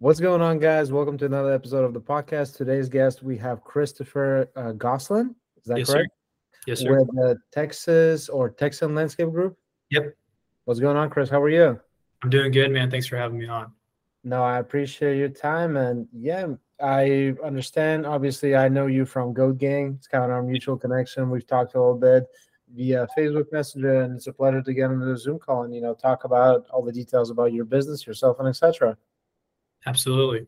What's going on, guys? Welcome to another episode of the podcast. Today's guest, we have Christopher uh, Gosselin. Is that Yes, correct? sir. Yes, sir. With the Texas or Texan Landscape Group. Yep. What's going on, Chris? How are you? I'm doing good, man. Thanks for having me on. No, I appreciate your time, and yeah, I understand. Obviously, I know you from Goat Gang. It's kind of our mutual connection. We've talked a little bit via Facebook Messenger, and it's a pleasure to get into the Zoom call and you know talk about all the details about your business, yourself, and etc. Absolutely.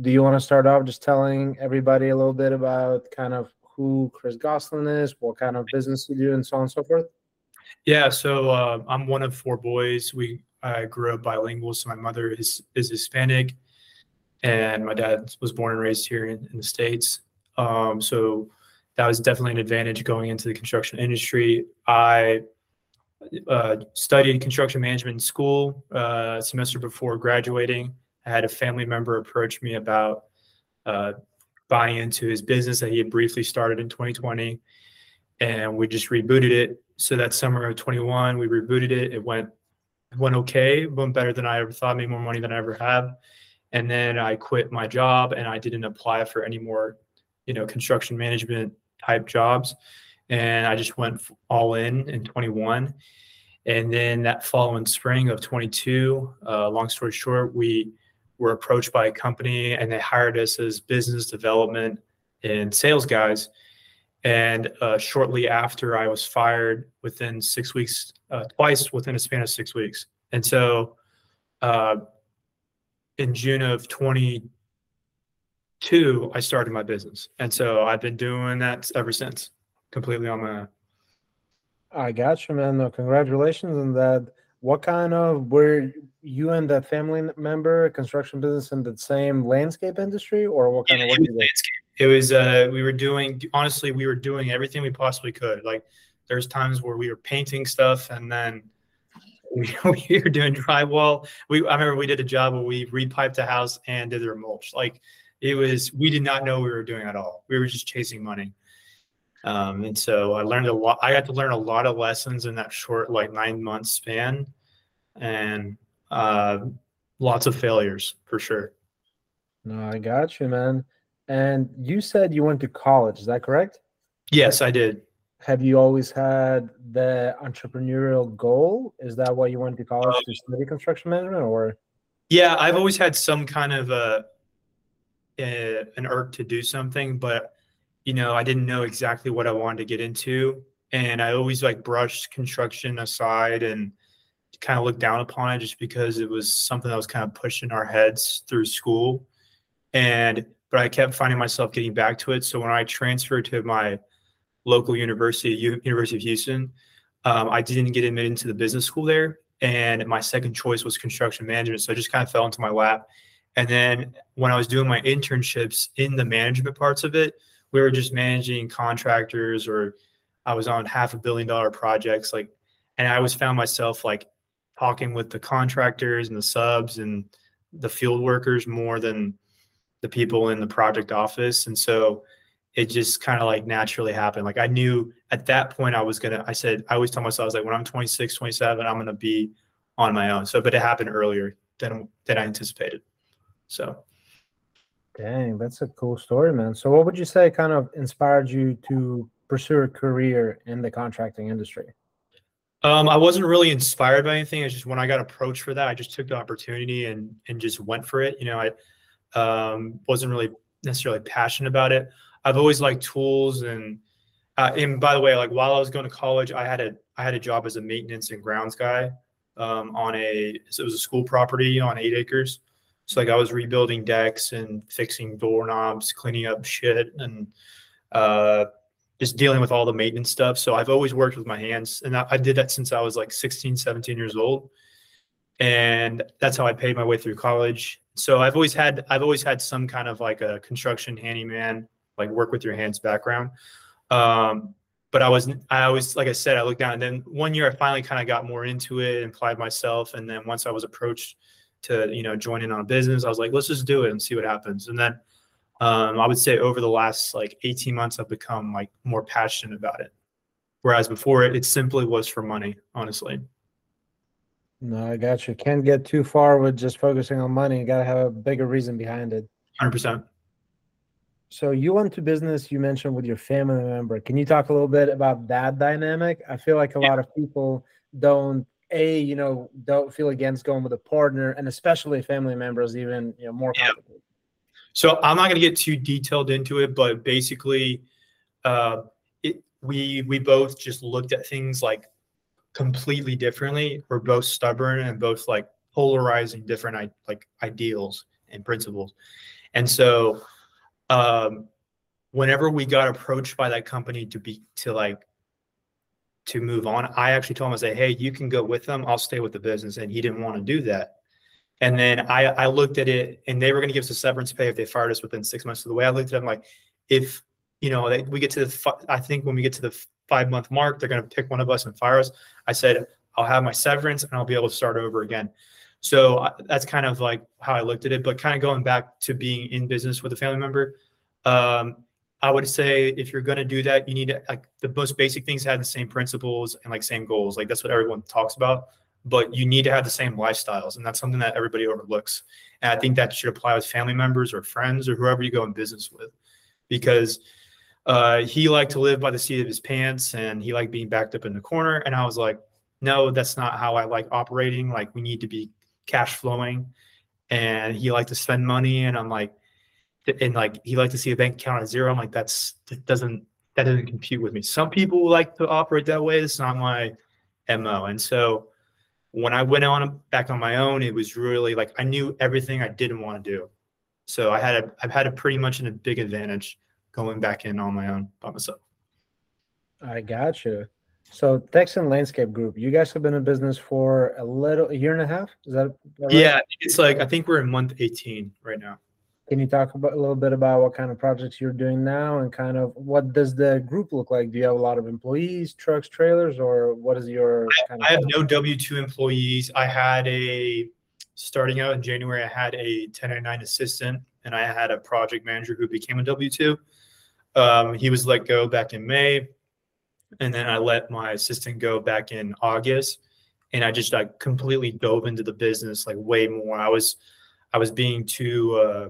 do you want to start off just telling everybody a little bit about kind of who Chris Gosselin is, what kind of business you do, and so on and so forth? Yeah. So uh, I'm one of four boys. We I grew up bilingual, so my mother is is Hispanic, and my dad was born and raised here in, in the states. Um, so that was definitely an advantage going into the construction industry. I uh, studied construction management in school uh, a semester before graduating. I had a family member approach me about uh, buying into his business that he had briefly started in 2020, and we just rebooted it. So that summer of 21, we rebooted it. It went went okay, went better than I ever thought, made more money than I ever have. And then I quit my job and I didn't apply for any more, you know, construction management type jobs. And I just went all in in 21. And then that following spring of 22, uh, long story short, we were approached by a company and they hired us as business development and sales guys. And uh, shortly after, I was fired within six weeks, uh, twice within a span of six weeks. And so, uh, in June of 22, I started my business. And so I've been doing that ever since, completely on my own. I got you, man. No, congratulations on that. What kind of were you and that family member construction business in the same landscape industry, or what kind Yeah, of it was landscape. It was uh we were doing honestly we were doing everything we possibly could. Like there's times where we were painting stuff and then we, we were doing drywall. We I remember we did a job where we repiped a house and did their mulch. Like it was we did not know we were doing at all. We were just chasing money. Um, and so I learned a lot. I got to learn a lot of lessons in that short, like nine month span, and uh, lots of failures for sure. No, I got you, man. And you said you went to college. Is that correct? Yes, I did. Have you always had the entrepreneurial goal? Is that why you went to college Um, to study construction management, or? Yeah, I've always had some kind of a, a an urge to do something, but you know, I didn't know exactly what I wanted to get into, and I always like brushed construction aside and kind of looked down upon it just because it was something that was kind of pushed in our heads through school, and but I kept finding myself getting back to it. So when I transferred to my local university, U- University of Houston, um, I didn't get admitted into the business school there, and my second choice was construction management. So I just kind of fell into my lap. And then when I was doing my internships in the management parts of it, we were just managing contractors, or I was on half a billion dollar projects, like, and I always found myself like talking with the contractors and the subs and the field workers more than the people in the project office. And so it just kind of like naturally happened. Like I knew at that point I was gonna, I said, I always tell myself, I was like, when I'm 26, 27, I'm gonna be on my own. So, but it happened earlier than than I anticipated. So Dang, that's a cool story, man. So, what would you say kind of inspired you to pursue a career in the contracting industry? Um, I wasn't really inspired by anything. It's just when I got approached for that, I just took the opportunity and and just went for it. You know, I um, wasn't really necessarily passionate about it. I've always liked tools and uh, and by the way, like while I was going to college, I had a I had a job as a maintenance and grounds guy um, on a so it was a school property on eight acres. So like I was rebuilding decks and fixing doorknobs, cleaning up shit, and uh, just dealing with all the maintenance stuff. So I've always worked with my hands, and I, I did that since I was like 16, 17 years old, and that's how I paid my way through college. So I've always had I've always had some kind of like a construction handyman, like work with your hands background. Um, but I was I always like I said I looked down, and then one year I finally kind of got more into it and applied myself, and then once I was approached to you know join in on a business, I was like, let's just do it and see what happens. And then um, I would say over the last like 18 months, I've become like more passionate about it. Whereas before, it, it simply was for money, honestly. No, I got you. Can't get too far with just focusing on money. You got to have a bigger reason behind it. 100%. So you went to business you mentioned with your family member. Can you talk a little bit about that dynamic? I feel like a yeah. lot of people don't a you know don't feel against going with a partner and especially family members even you know more complicated. Yeah. So I'm not going to get too detailed into it, but basically, uh, it, we we both just looked at things like completely differently. We're both stubborn and both like polarizing different like ideals and principles, and so um, whenever we got approached by that company to be to like to move on, I actually told him I say, "Hey, you can go with them. I'll stay with the business," and he didn't want to do that. And then I, I looked at it and they were going to give us a severance pay if they fired us within six months. So the way I looked at it, I'm like, if, you know, they, we get to the, I think when we get to the five month mark, they're going to pick one of us and fire us. I said, I'll have my severance and I'll be able to start over again. So that's kind of like how I looked at it. But kind of going back to being in business with a family member, um, I would say if you're going to do that, you need to, like the most basic things have the same principles and like same goals. Like that's what everyone talks about but you need to have the same lifestyles. And that's something that everybody overlooks. And I think that should apply with family members or friends or whoever you go in business with, because uh, he liked to live by the seat of his pants and he liked being backed up in the corner. And I was like, no, that's not how I like operating. Like we need to be cash flowing. And he liked to spend money. And I'm like, and like he liked to see a bank account at zero. I'm like, that's that doesn't that doesn't compute with me. Some people like to operate that way. It's not my MO. And so when I went on back on my own, it was really like I knew everything I didn't want to do. So I had a I've had a pretty much a big advantage going back in on my own by myself. I got you. So Texan Landscape Group, you guys have been in business for a little a year and a half. Is that, that right? yeah? It's like I think we're in month eighteen right now. Can you talk about a little bit about what kind of projects you're doing now and kind of what does the group look like? Do you have a lot of employees, trucks, trailers, or what is your I, I have no W two employees. I had a starting out in January, I had a 1099 assistant and I had a project manager who became a W two. Um, he was let go back in May, and then I let my assistant go back in August, and I just like completely dove into the business like way more. I was I was being too uh,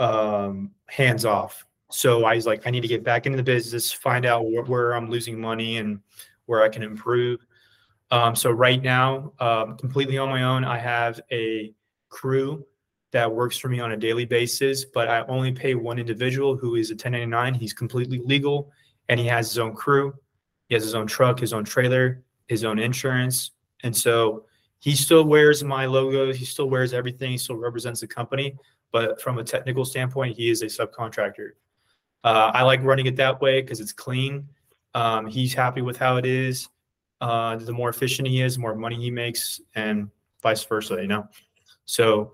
um, hands off. So I was like, I need to get back into the business, find out wh- where I'm losing money and where I can improve. Um, so right now, um, completely on my own, I have a crew that works for me on a daily basis, but I only pay one individual who is a 1099. He's completely legal and he has his own crew. He has his own truck, his own trailer, his own insurance. And so he still wears my logo. He still wears everything. He still represents the company, but from a technical standpoint, he is a subcontractor. Uh, I like running it that way because it's clean. Um, he's happy with how it is. Uh, the more efficient he is, the more money he makes, and vice versa. You know, so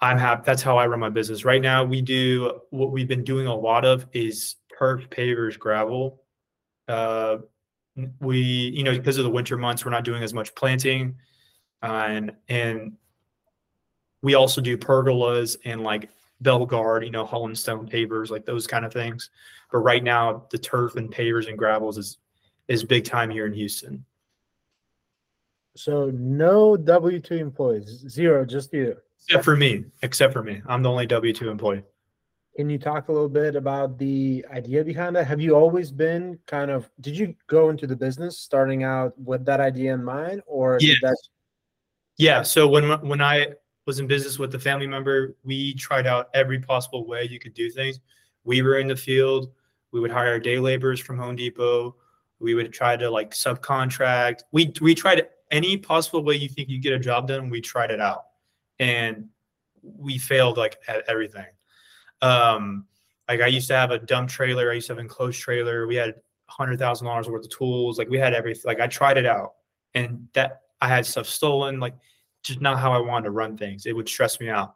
I'm happy. That's how I run my business. Right now, we do what we've been doing a lot of is turf, pavers, gravel. Uh, we, you know, because of the winter months, we're not doing as much planting, uh, and and we also do pergolas and like Belgard, you know, Holland stone pavers, like those kind of things. But right now, the turf and pavers and gravels is is big time here in Houston. So no W two employees, zero, just you. Except for me. Except for me, I'm the only W two employee. Can you talk a little bit about the idea behind that? Have you always been kind of? Did you go into the business starting out with that idea in mind, or yeah. That... Yeah. So when when I was in business with a family member, we tried out every possible way you could do things. We were in the field. We would hire day laborers from Home Depot. We would try to like subcontract. We we tried any possible way you think you get a job done. We tried it out, and we failed like at everything. Um, like I used to have a dump trailer. I used to have an enclosed trailer. We had hundred thousand dollars worth of tools. Like we had everything. Like I tried it out, and that I had stuff stolen. Like just not how I wanted to run things. It would stress me out.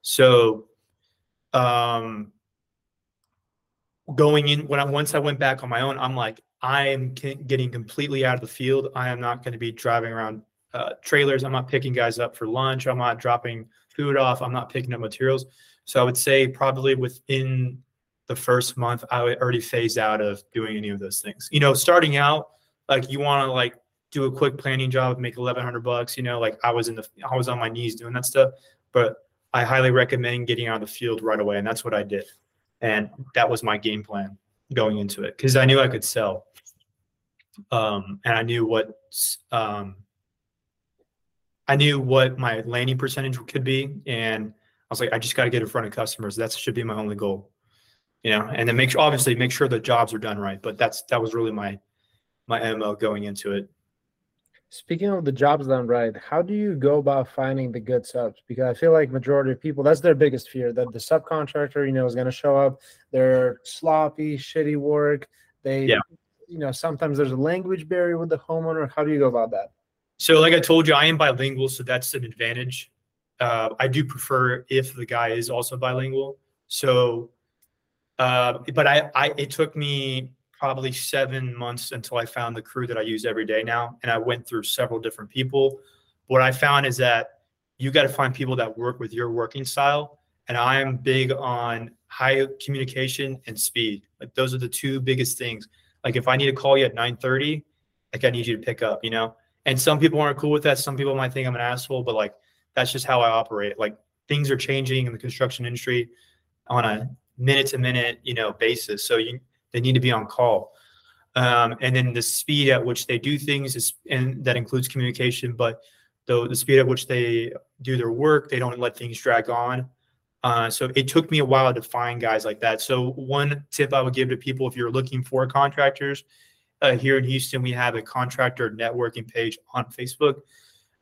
So, um, going in when I once I went back on my own, I'm like, I am getting completely out of the field. I am not going to be driving around uh, trailers. I'm not picking guys up for lunch. I'm not dropping food off. I'm not picking up materials. So I would say probably within the first month, I would already phase out of doing any of those things. You know, starting out, like you want to like do a quick planning job, make 1100 bucks, you know, like I was in the, I was on my knees doing that stuff, but I highly recommend getting out of the field right away. And that's what I did. And that was my game plan going into it because I knew I could sell. Um, and I knew what, um, I knew what my landing percentage could be. And I was like, I just got to get in front of customers. That should be my only goal, you know, and then make sure, obviously make sure the jobs are done right. But that's, that was really my, my MO going into it. Speaking of the jobs done right, how do you go about finding the good subs? Because I feel like majority of people, that's their biggest fear that the subcontractor, you know, is going to show up. They're sloppy, shitty work. They, yeah. you know, sometimes there's a language barrier with the homeowner. How do you go about that? So, like I told you, I am bilingual, so that's an advantage. Uh, I do prefer if the guy is also bilingual. So, uh, but I, I, it took me probably seven months until I found the crew that I use every day now. And I went through several different people. What I found is that you got to find people that work with your working style. And I'm big on high communication and speed. Like those are the two biggest things. Like if I need to call you at 9:30, like I need you to pick up, you know? And some people aren't cool with that. Some people might think I'm an asshole, but like that's just how I operate. Like things are changing in the construction industry on a minute to minute, you know, basis. So you they need to be on call. Um, and then the speed at which they do things is, and that includes communication, but the, the speed at which they do their work, they don't let things drag on. Uh, so it took me a while to find guys like that. So one tip I would give to people if you're looking for contractors uh, here in Houston, we have a contractor networking page on Facebook.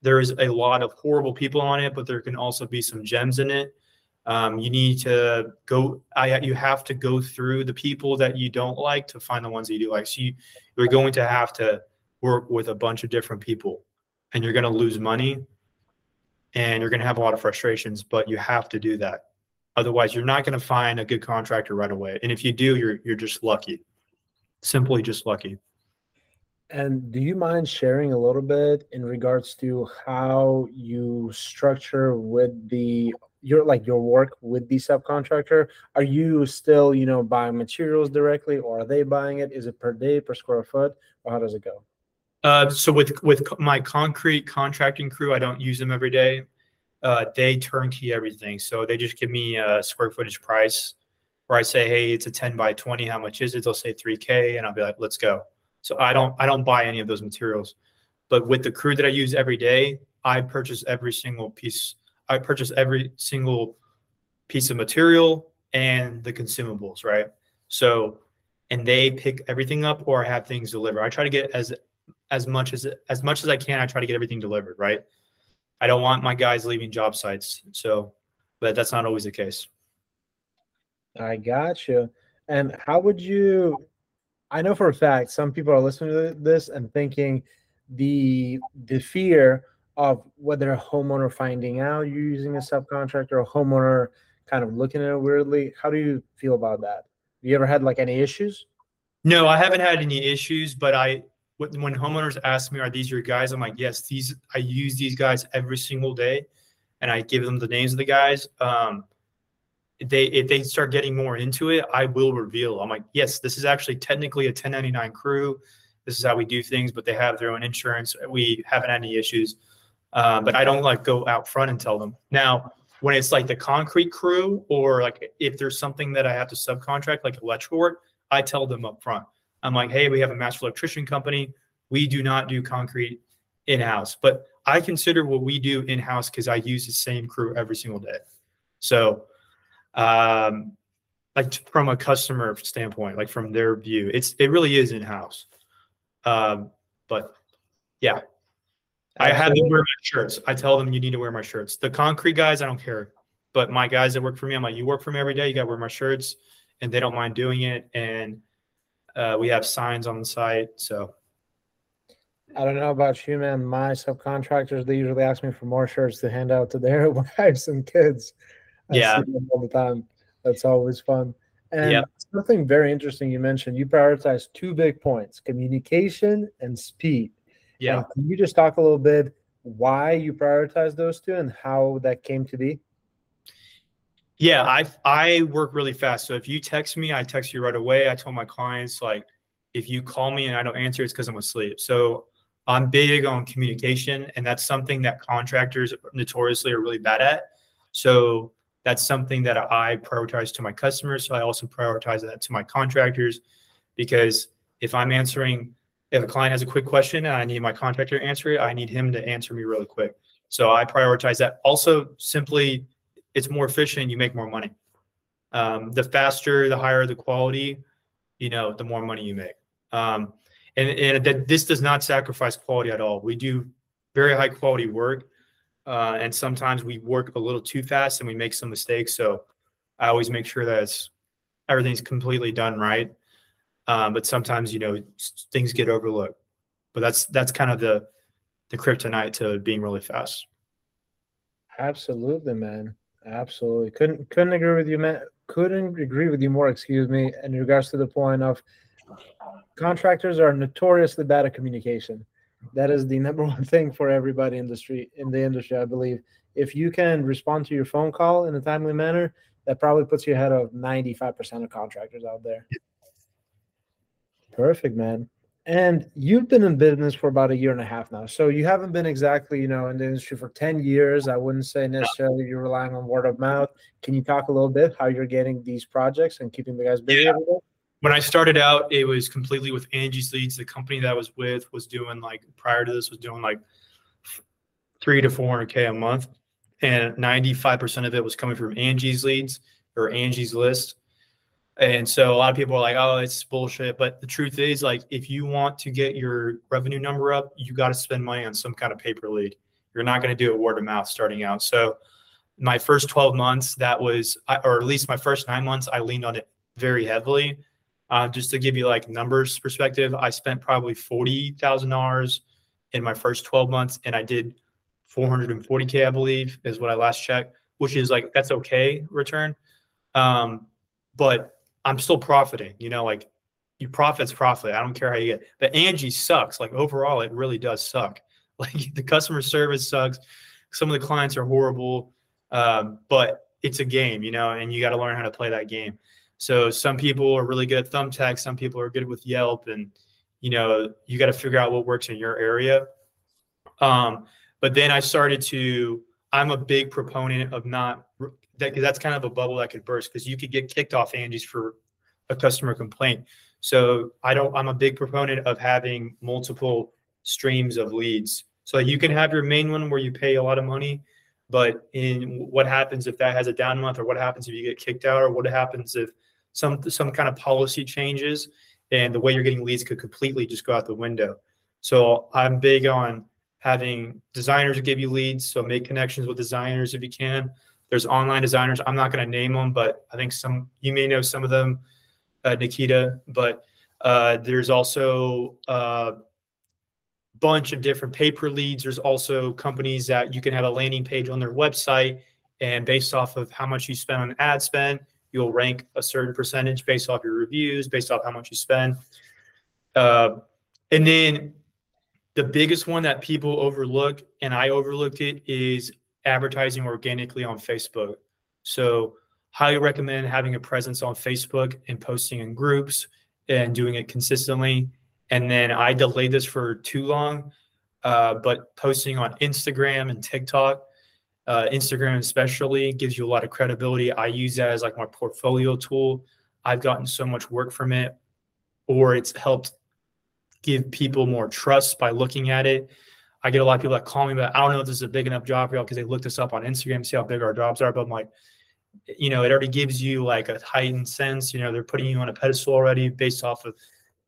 There is a lot of horrible people on it, but there can also be some gems in it. Um, you need to go. I you have to go through the people that you don't like to find the ones that you do like. So you, you're going to have to work with a bunch of different people, and you're going to lose money, and you're going to have a lot of frustrations. But you have to do that. Otherwise, you're not going to find a good contractor right away. And if you do, you're you're just lucky. Simply just lucky. And do you mind sharing a little bit in regards to how you structure with the your like your work with the subcontractor are you still you know buying materials directly or are they buying it? Is it per day per square foot or how does it go? Uh, so with with my concrete contracting crew i don't use them every day. Uh, they turnkey everything so they just give me a square footage price where i say hey it's a 10 by 20 how much is it? They'll say 3k and i'll be like let's go. So i don't i don't buy any of those materials. But with the crew that i use every day i purchase every single piece I purchase every single piece of material and the consumables, right? So, and they pick everything up or have things delivered. I try to get as as much as as much as I can. I try to get everything delivered, right? I don't want my guys leaving job sites, so, but that's not always the case. I got you. And how would you? I know for a fact some people are listening to this and thinking the the fear of whether a homeowner finding out you're using a subcontractor or a homeowner kind of looking at it weirdly. How do you feel about that? Have you ever had like any issues? No, I haven't had any issues, but I when homeowners ask me, "Are these your guys?" I'm like, "Yes, these. I use these guys every single day, and I give them the names of the guys." Um, they if they start getting more into it, I will reveal. I'm like, "Yes, this is actually technically a 1099 crew. This is how we do things, but they have their own insurance. We haven't had any issues." Um, but I don't like go out front and tell them. Now, when it's like the concrete crew or like if there's something that I have to subcontract, like electrical work, I tell them up front. I'm like, hey, we have a master electrician company. We do not do concrete in house, but I consider what we do in house because I use the same crew every single day. So, um, like from a customer standpoint, like from their view, it's it really is in house. Um, but yeah, I have them wear my shirts. I tell them you need to wear my shirts. The concrete guys, I don't care. But my guys that work for me, I'm like, you work for me every day. You got to wear my shirts, and they don't mind doing it. And uh, we have signs on the site. So I don't know about you, man. My subcontractors, they usually ask me for more shirts to hand out to their wives and kids. I yeah. all the time. That's always fun. And yep. something very interesting you mentioned, you prioritize two big points communication and speed. Yeah. Can you just talk a little bit why you prioritize those two and how that came to be? Yeah, I I work really fast. So if you text me, I text you right away. I told my clients like if you call me and I don't answer, it's because I'm asleep. So I'm big on communication, and that's something that contractors notoriously are really bad at. So that's something that I prioritize to my customers. So I also prioritize that to my contractors because if I'm answering, if a client has a quick question and I need my contractor to answer it, I need him to answer me really quick. So I prioritize that. Also, simply, it's more efficient. You make more money. Um, the faster, the higher the quality, you know, the more money you make. Um, and, and that this does not sacrifice quality at all. We do very high quality work uh, and sometimes we work a little too fast and we make some mistakes. So I always make sure that everything's completely done right. Um, but sometimes you know things get overlooked. But that's that's kind of the the kryptonite to being really fast. Absolutely, man. Absolutely. Couldn't couldn't agree with you, man. Couldn't agree with you more. Excuse me. In regards to the point of contractors are notoriously bad at communication that is the number one thing for everybody in the street in the industry i believe if you can respond to your phone call in a timely manner that probably puts you ahead of 95% of contractors out there perfect man. And you've been in business for about a year and a half now. So you haven't been exactly you know in the industry for 10 years. I wouldn't say necessarily you're relying on word of mouth. Can you talk a little bit how you're getting these projects and keeping the guys busy yeah. when I started out, it was completely with Angie's Leads. The company that I was with was doing like prior to this was doing like three to four hundred k a month, and ninety five percent of it was coming from Angie's Leads or Angie's List. And so a lot of people are like, "Oh, it's bullshit." But the truth is, like, if you want to get your revenue number up, you got to spend money on some kind of paper lead. You're not going to do it word of mouth starting out. So my first 12 months that was or at least my first nine months i leaned on it very heavily uh, just to give you like numbers perspective, I spent probably forty thousand dollars in my first twelve months, and I did four hundred and forty k, I believe, is what I last checked, which is like that's okay return. Um, but I'm still profiting. You know, like you profits profit. I don't care how you get. But Angie sucks. Like overall, it really does suck. Like the customer service sucks. Some of the clients are horrible. Um, but it's a game, you know, and you got to learn how to play that game. So some people are really good at Thumbtack, some people are good with Yelp, and you know you got to figure out what works in your area. Um, but then I started to. I'm a big proponent of not that that's kind of a bubble that could burst because you could get kicked off Angie's for a customer complaint. So I don't. I'm a big proponent of having multiple streams of leads. So you can have your main one where you pay a lot of money, but in what happens if that has a down month, or what happens if you get kicked out, or what happens if some some kind of policy changes and the way you're getting leads could completely just go out the window. So I'm big on having designers give you leads. So make connections with designers if you can. There's online designers. I'm not going to name them, but I think some you may know some of them, uh, Nikita. But uh, there's also a bunch of different paper leads. There's also companies that you can have a landing page on their website, and based off of how much you spend on ad spend, You'll rank a certain percentage based off your reviews, based off how much you spend. Uh, and then the biggest one that people overlook, and I overlooked it, is advertising organically on Facebook. So, highly recommend having a presence on Facebook and posting in groups and doing it consistently. And then I delayed this for too long, uh, but posting on Instagram and TikTok uh, Instagram, especially, gives you a lot of credibility. I use that as like my portfolio tool. I've gotten so much work from it, or it's helped give people more trust by looking at it. I get a lot of people that call me, but I don't know if this is a big enough job for y'all because they looked us up on Instagram, see how big our jobs are. But I'm like, you know, it already gives you like a heightened sense. You know, they're putting you on a pedestal already based off of,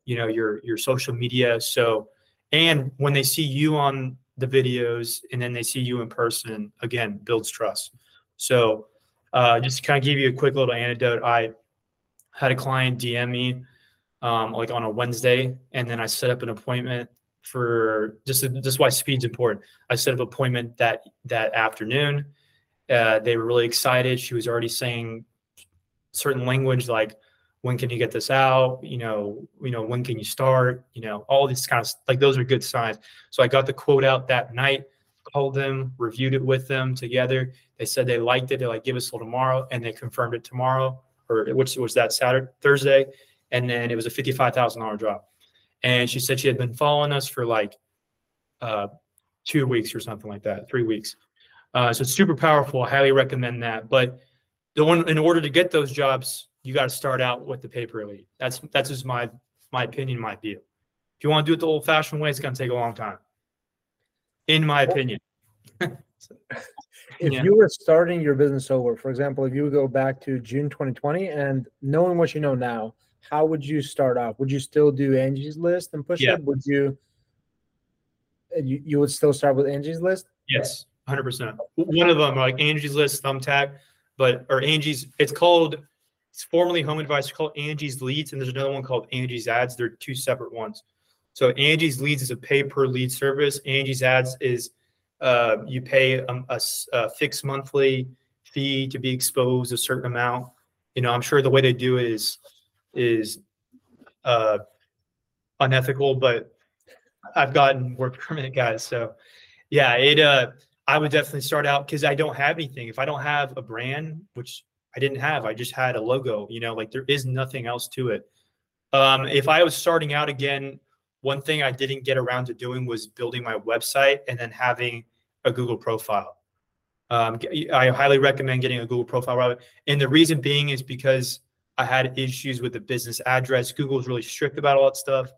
you know, your your social media. So, and when they see you on the videos and then they see you in person again builds trust so uh, just to kind of give you a quick little anecdote i had a client dm me um, like on a wednesday and then i set up an appointment for just just why speed's important. I set up appointment that that afternoon. Uh, they were really excited. She was already saying certain language like when can you get this out? You know you know when can you start? You know all these kind of like those are good signs. So i got the quote out that night called them reviewed it with them together. They said they liked it. They're like give us till tomorrow and they confirmed it tomorrow or which was that saturday thursday and then it was a $55000 job and she said she had been following us for like uh, two weeks or something like that, three weeks. Uh, so it's super powerful. I highly recommend that. But the one in order to get those jobs, you got to start out with the pay per lead. That's that's just my my opinion, my view. If you want to do it the old fashioned way, it's going to take a long time, in my opinion. if yeah. you were starting your business over, for example, if you go back to June 2020 and knowing what you know now, how would you start off? Would you still do Angie's list and push yeah. it? Would you, you you would still start with Angie's list? Yes, 100%. One of them, like Angie's list, thumbtack, but or Angie's, it's called, it's formerly Home Advisor called Angie's Leads, and there's another one called Angie's Ads. They're two separate ones. So Angie's Leads is a pay per lead service. Angie's Ads is uh, you pay a, a, a, fixed monthly fee to be exposed a certain amount. You know, I'm sure the way they do it is is uh, unethical, but I've gotten work permit guys. So yeah, it uh I would definitely start out because I don't have anything. If I don't have a brand, which I didn't have, I just had a logo, you know, like there is nothing else to it. Um, if I was starting out again, one thing I didn't get around to doing was building my website and then having a Google profile. Um, I highly recommend getting a Google profile. And the reason being is because I had issues with the business address. Google is really strict about all that stuff.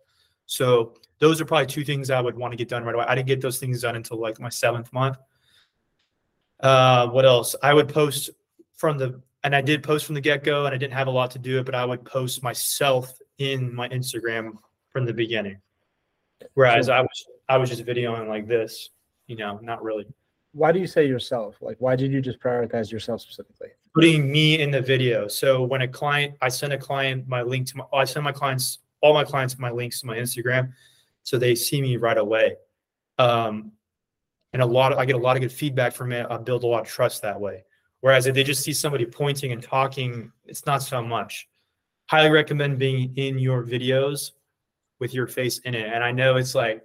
So those are probably two things I would want to get done right away. I didn't get those things done until like my seventh month. Uh, what else? I would post from the, and I did post from the get go, and I didn't have a lot to do it, but I would post myself in my Instagram from the beginning. Whereas I was, I was just videoing like this you know, not really. Why do you say yourself? Like, why did you just prioritize yourself specifically? Putting me in the video. So when a client, I send a client my link to my, I send my clients, all my clients my links to my Instagram, so they see me right away. Um, and a lot of, I get a lot of good feedback from it. I build a lot of trust that way. Whereas if they just see somebody pointing and talking, it's not so much. Highly recommend being in your videos with your face in it. And I know it's like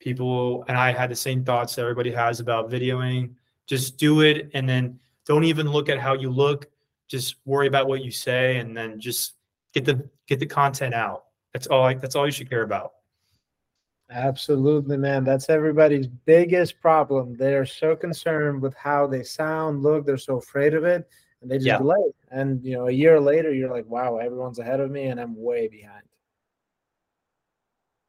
people and I had the same thoughts that everybody has about videoing. Just do it and then don't even look at how you look. Just worry about what you say and then just get the get the content out. That's all I, that's all you should care about. Absolutely, man. That's everybody's biggest problem. They're so concerned with how they sound, look, they're so afraid of it, and they just yeah. delay. And you know, a year later, you're like, wow, everyone's ahead of me and I'm way behind.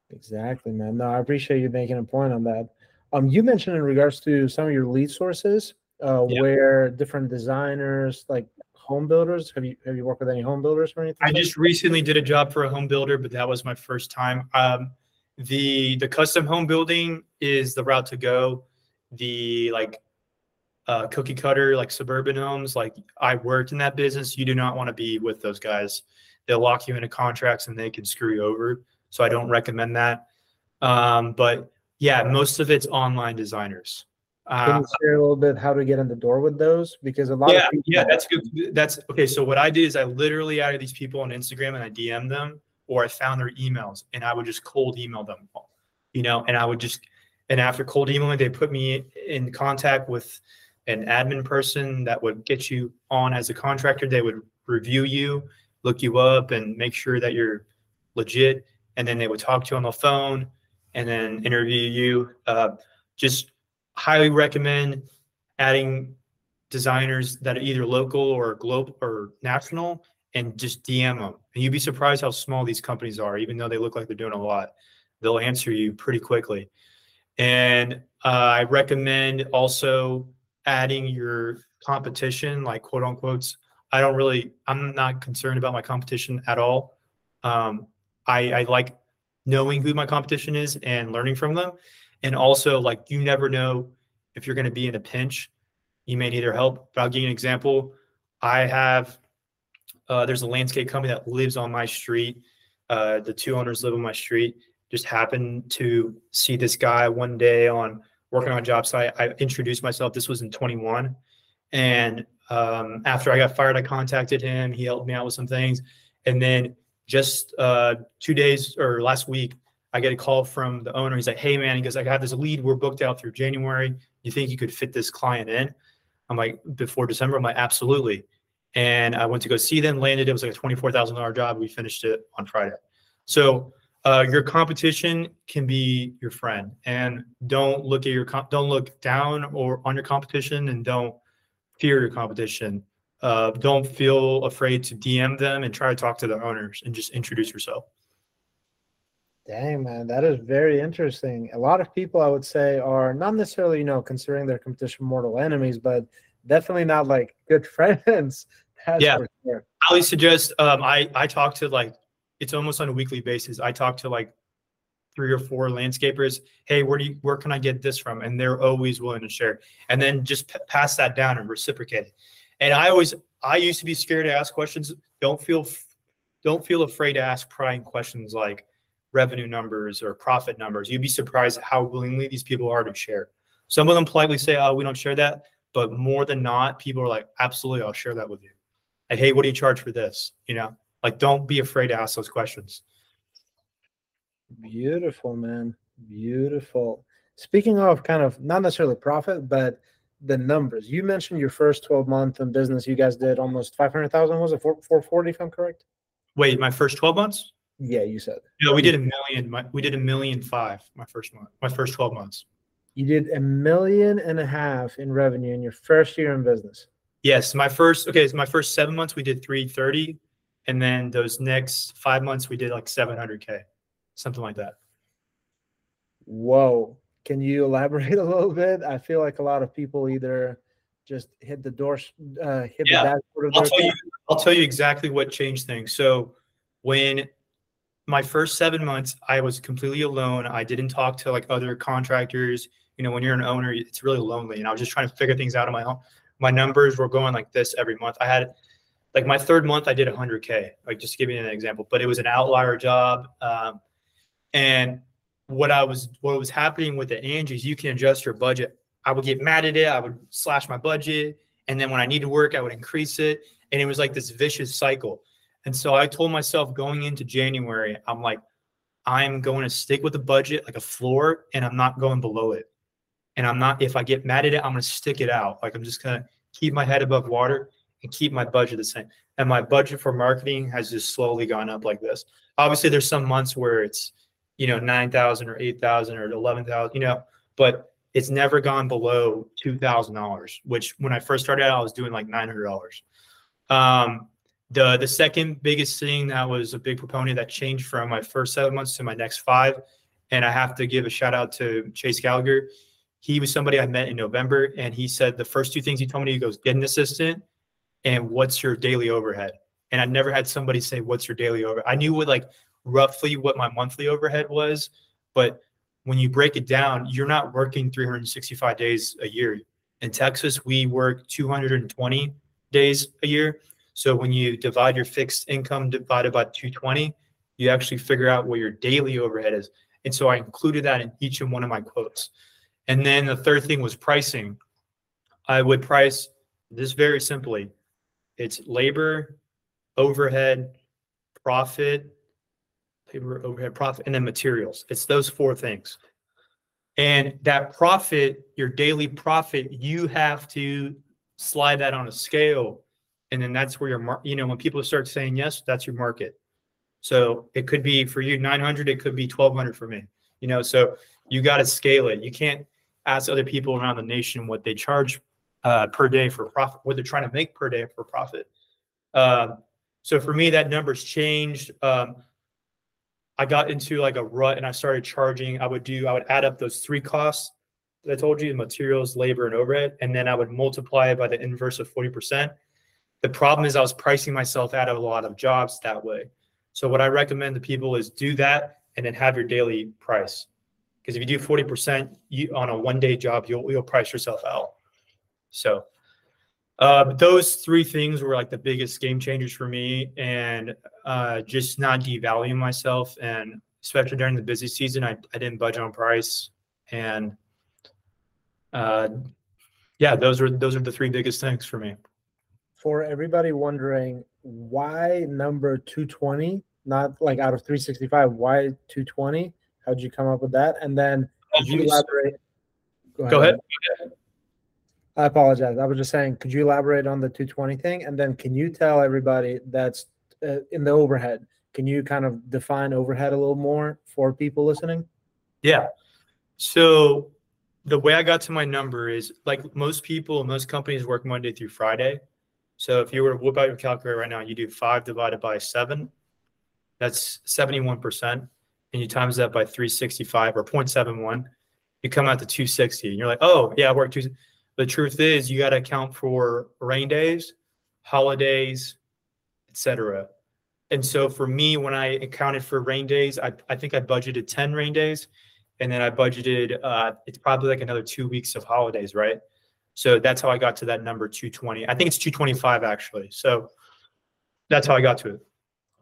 Exactly, man. No, I appreciate you making a point on that. Um, you mentioned in regards to some of your lead sources, uh, yeah. where different designers, like home builders, have you have you worked with any home builders or anything? I just recently did a job for a home builder, but that was my first time. Um, the the custom home building is the route to go. The like uh, cookie cutter, like suburban homes, like I worked in that business. You do not want to be with those guys. They'll lock you into contracts and they can screw you over. So I don't recommend that. Um, but yeah, most of it's online designers. Uh, Can you share a little bit how to get in the door with those? Because a lot yeah, of people yeah, that's good. That's okay. So what I did is I literally added these people on Instagram and I DM them, or I found their emails and I would just cold email them, you know, and I would just and after cold emailing, they put me in contact with an admin person that would get you on as a contractor. They would review you, look you up, and make sure that you're legit and then they would talk to you on the phone and then interview you. Uh, just highly recommend adding designers that are either local or global or national and just DM them. And you'd be surprised how small these companies are, even though they look like they're doing a lot. They'll answer you pretty quickly. And uh, I recommend also adding your competition, like quote unquote. I don't really, I'm not concerned about my competition at all. Um, I, I like knowing who my competition is and learning from them. And also, like, you never know if you're going to be in a pinch. You may need their help. But I'll give you an example. I have, uh, there's a landscape company that lives on my street. Uh, the two owners live on my street. Just happened to see this guy one day on working on a job site. I introduced myself. This was in 21. And um, after I got fired, I contacted him. He helped me out with some things. And then just uh, two days or last week, I get a call from the owner. He's like, "Hey, man," he goes, "I have this lead. We're booked out through January. You think you could fit this client in?" I'm like, "Before December?" I'm like, "Absolutely." And I went to go see them. Landed. It was like a twenty-four thousand dollar job. We finished it on Friday. So uh, your competition can be your friend, and don't look at your comp- don't look down or on your competition, and don't fear your competition. Uh, don't feel afraid to DM them and try to talk to the owners and just introduce yourself. Dang, man, that is very interesting. A lot of people, I would say, are not necessarily, you know, considering their competition mortal enemies, but definitely not like good friends. That's yeah, sure. I would suggest. Um, I I talk to like it's almost on a weekly basis. I talk to like three or four landscapers. Hey, where do you where can I get this from? And they're always willing to share. And then just p- pass that down and reciprocate it. And I always I used to be scared to ask questions. Don't feel don't feel afraid to ask prying questions like revenue numbers or profit numbers. You'd be surprised how willingly these people are to share. Some of them politely say, "Oh, we don't share that," but more than not, people are like, "Absolutely, I'll share that with you." Like, hey, what do you charge for this? You know, like don't be afraid to ask those questions. Beautiful, man. Beautiful. Speaking of kind of not necessarily profit, but the numbers. You mentioned your first 12 month in business, you guys did almost 500,000. Was it 440 if I'm correct? Wait, my first 12 months? Yeah, you said. Yeah, we did a million. My, we did a million five my first month, my first 12 months. You did a million and a half in revenue in your first year in business. Yes, my first okay, so my first seven months we did 330, and then those next five months we did like 700k, something like that. Whoa! Can you elaborate a little bit? I feel like a lot of people either just hit the door, uh, hit yeah. the dashboard. I'll tell you. I'll tell you exactly what changed things. So when my first seven months, I was completely alone. I didn't talk to like other contractors. You know, when you're an owner, it's really lonely. And I was just trying to figure things out on my own. My numbers were going like this every month. I had like my third month, I did 100K, like just give giving an example, but it was an outlier job. Um, and what I was, what was happening with the Angie's, you can adjust your budget. I would get mad at it. I would slash my budget. And then when I needed work, I would increase it. And it was like this vicious cycle. And so I told myself going into January, I'm like, I'm going to stick with the budget like a floor and I'm not going below it. And I'm not, if I get mad at it, I'm going to stick it out. Like I'm just going to keep my head above water and keep my budget the same. And my budget for marketing has just slowly gone up like this. Obviously, there's some months where it's, you know, 9,000 or 8,000 or 11,000, you know, but it's never gone below $2,000, which when I first started out, I was doing like $900. Um, the the second biggest thing that was a big proponent that changed from my first seven months to my next five, and I have to give a shout out to Chase Gallagher. He was somebody I met in November, and he said the first two things he told me, he goes, get an assistant, and what's your daily overhead? And I never had somebody say, what's your daily overhead? I knew what like roughly what my monthly overhead was, but when you break it down, you're not working 365 days a year. In Texas, we work 220 days a year. So when you divide your fixed income divided by 220, you actually figure out what your daily overhead is. And so I included that in each and one of my quotes. And then the third thing was pricing. I would price this very simply. It's labor, overhead, profit, labor, overhead, profit, and then materials. It's those four things. And that profit, your daily profit, you have to slide that on a scale and then that's where your mar- you know when people start saying yes that's your market. So it could be for you 900 it could be 1200 for me you know so you got to scale it. You can't ask other people around the nation what they charge uh, per day for profit what they're trying to make per day for profit. Um, so for me that number's changed. Um, i got into like a rut and i started charging. I would do i would add up those three costs that i told you materials labor and overhead and then i would multiply it by the inverse of 40% the problem is I was pricing myself out of a lot of jobs that way. So what I recommend to people is do that and then have your daily price. Because if you do 40% you, on a one day job, you'll, you'll price yourself out. So uh, those three things were like the biggest game changers for me and uh, just not devaluing myself. And especially during the busy season, I, I didn't budge on price. And uh, yeah, those are those are the three biggest things for me for everybody wondering why number 220, not like out of 365, why 220? How'd you come up with that? And then could you elaborate? Go ahead. Go ahead. I apologize. I was just saying, could you elaborate on the 220 thing? And then can you tell everybody that's uh, in the overhead? Can you kind of define overhead a little more for people listening? Yeah. So the way I got to my number is like most people, most companies work Monday through Friday. So if you were to whip out your calculator right now, you do five divided by seven, that's 71%. And you times that by 365 or 0.71, you come out to 260. And you're like, oh, yeah, I worked two. The truth is, you got to account for rain days, holidays, etc. And so for me, when I accounted for rain days, I, I think I budgeted 10 rain days. And then I budgeted, uh, it's probably like another two weeks of holidays, right? So that's how I got to that number 220. I think it's 225 actually. So that's how I got to it.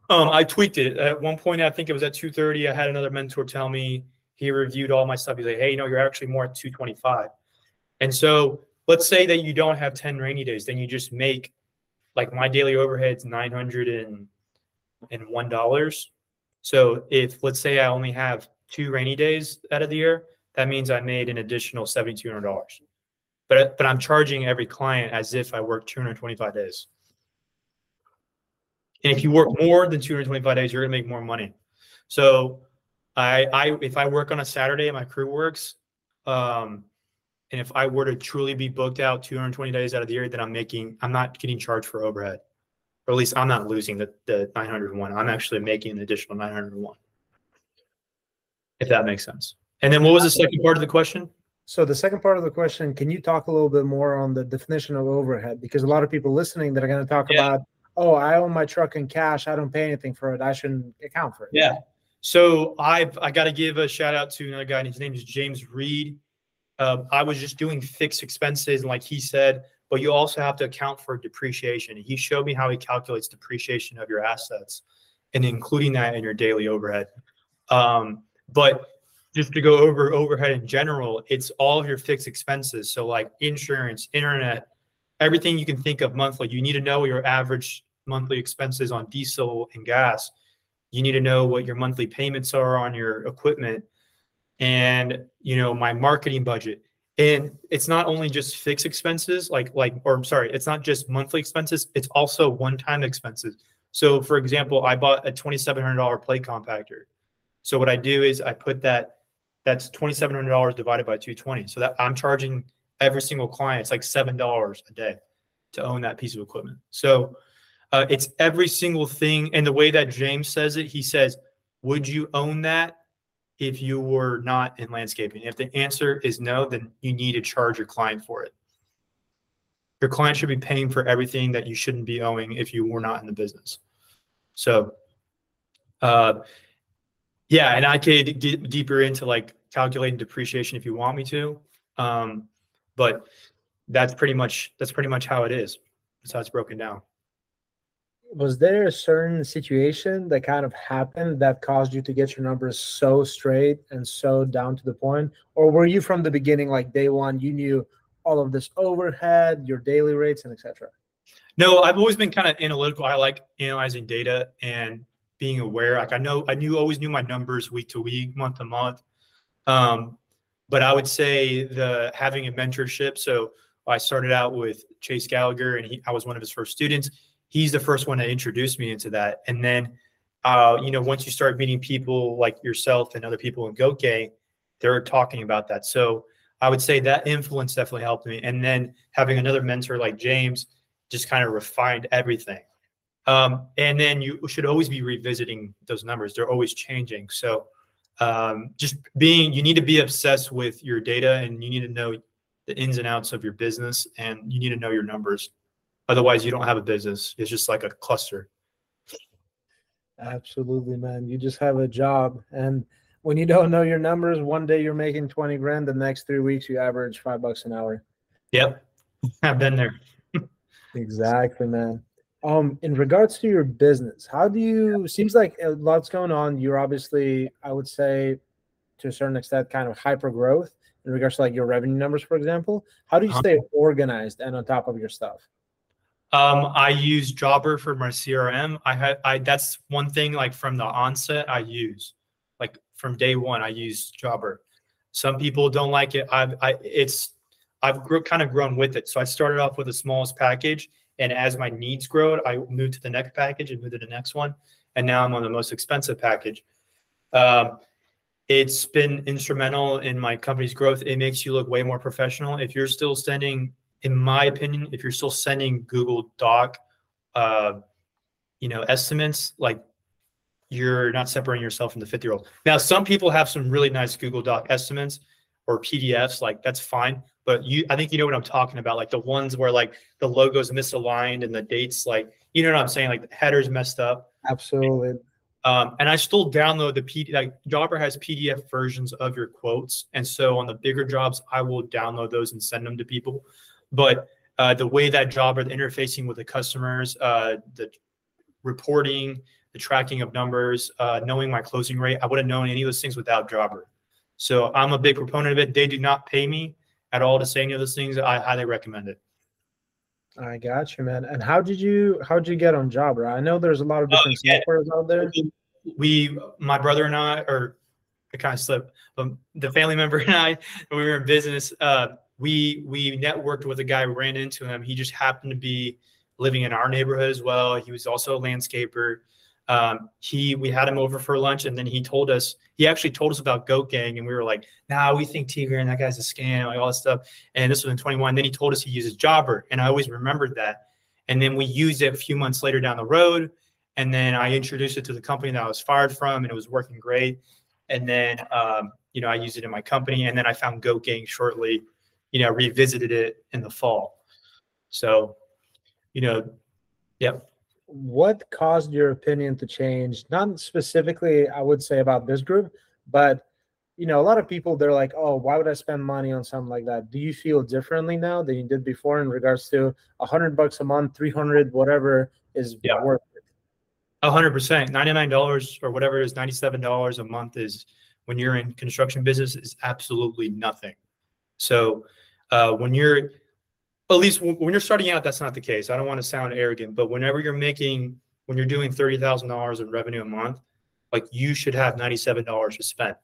Um, I tweaked it at one point. I think it was at 230. I had another mentor tell me he reviewed all my stuff. He's like, "Hey, you know, you're actually more at 225." And so let's say that you don't have 10 rainy days, then you just make like my daily overhead's 901 dollars. So if let's say I only have two rainy days out of the year, that means I made an additional $7,200 but but I'm charging every client as if I work 225 days. And if you work more than 225 days, you're gonna make more money. So I I if I work on a Saturday and my crew works, um, and if I were to truly be booked out 220 days out of the year, then I'm making I'm not getting charged for overhead. Or at least I'm not losing the, the 901. I'm actually making an additional 901. If that makes sense. And then what was the second part of the question? So the second part of the question, can you talk a little bit more on the definition of overhead? Because a lot of people listening that are going to talk yeah. about, oh, I own my truck in cash, I don't pay anything for it, I shouldn't account for it. Yeah. So I've I got to give a shout out to another guy. His name is James Reed. Uh, I was just doing fixed expenses, and like he said, but you also have to account for depreciation. He showed me how he calculates depreciation of your assets, and including that in your daily overhead. Um, but just to go over overhead in general, it's all of your fixed expenses. So like insurance, internet, everything you can think of monthly. You need to know your average monthly expenses on diesel and gas. You need to know what your monthly payments are on your equipment and you know my marketing budget. And it's not only just fixed expenses like like or I'm sorry, it's not just monthly expenses, it's also one-time expenses. So for example, I bought a $2700 plate compactor. So what I do is I put that that's $2,700 divided by 220. So that I'm charging every single client, it's like $7 a day to own that piece of equipment. So uh, it's every single thing. And the way that James says it, he says, would you own that if you were not in landscaping? If the answer is no, then you need to charge your client for it. Your client should be paying for everything that you shouldn't be owing if you were not in the business. So, uh, yeah, and I could get deeper into like calculating depreciation if you want me to. Um, but that's pretty much that's pretty much how it is. That's how it's broken down. Was there a certain situation that kind of happened that caused you to get your numbers so straight and so down to the point? Or were you from the beginning, like day one, you knew all of this overhead, your daily rates, and etc.? No, I've always been kind of analytical. I like analyzing data and being aware. Like I know, I knew always knew my numbers week to week, month to month. Um, but I would say the having a mentorship. So I started out with Chase Gallagher, and he, I was one of his first students. He's the first one to introduce me into that. And then, uh, you know, once you start meeting people like yourself and other people in Gang, they're talking about that. So I would say that influence definitely helped me. And then having another mentor like James just kind of refined everything. Um, and then you should always be revisiting those numbers. They're always changing. So um, just being, you need to be obsessed with your data and you need to know the ins and outs of your business and you need to know your numbers. Otherwise, you don't have a business. It's just like a cluster. Absolutely, man. You just have a job. And when you don't know your numbers, one day you're making 20 grand, the next three weeks you average five bucks an hour. Yep. I've been there. exactly, man. Um, in regards to your business, how do you? Seems like a lot's going on. You're obviously, I would say, to a certain extent, kind of hyper growth in regards to like your revenue numbers, for example. How do you uh-huh. stay organized and on top of your stuff? Um, I use Jobber for my CRM. I had, I that's one thing like from the onset I use, like from day one I use Jobber. Some people don't like it. I've, I, it's, I've grew, kind of grown with it. So I started off with the smallest package and as my needs grow, I move to the next package and move to the next one. and now I'm on the most expensive package. Um, it's been instrumental in my company's growth. It makes you look way more professional. If you're still sending, in my opinion, if you're still sending Google Doc, uh, you know, estimates, like you're not separating yourself from the 50 year old. Now, some people have some really nice Google Doc estimates or PDFs, like that's fine. But you, I think you know what I'm talking about, like the ones where like the logos misaligned and the dates, like you know what I'm saying, like the headers messed up. Absolutely. Um, and I still download the PD. Like Jobber has PDF versions of your quotes, and so on the bigger jobs, I will download those and send them to people. But uh, the way that Jobber, the interfacing with the customers, uh, the reporting, the tracking of numbers, uh, knowing my closing rate, I wouldn't known any of those things without Jobber. So I'm a big proponent of it. They do not pay me at all to say any of those things. I highly recommend it. I got you, man. And how did you how did you get on Jobber? I know there's a lot of different uh, yeah. softwares out there. We, my brother and I, or I kind of slipped, but the family member and I, we were in business. Uh, we we networked with a guy. We ran into him. He just happened to be living in our neighborhood as well. He was also a landscaper um, he we had him over for lunch and then he told us he actually told us about goat gang and we were like nah we think tigran that guy's a scam like all this stuff. And this was in 21 then he told us he uses jobber and i always remembered that. And then we used it a few months later down the road and then i introduced it to the company that i was fired from and it was working great. And then um, you know i used it in my company and then i found goat gang shortly. You know revisited it in the fall. So you know yep what caused your opinion to change? Not specifically, I would say about this group, but you know, a lot of people they're like, "Oh, why would I spend money on something like that?" Do you feel differently now than you did before in regards to a hundred bucks a month, three hundred, whatever is yeah. worth it? A hundred percent, ninety nine dollars or whatever it is, ninety seven dollars a month is when you're in construction business is absolutely nothing. So uh, when you're at least when you're starting out, that's not the case. I don't want to sound arrogant, but whenever you're making, when you're doing thirty thousand dollars in revenue a month, like you should have ninety-seven dollars to spend.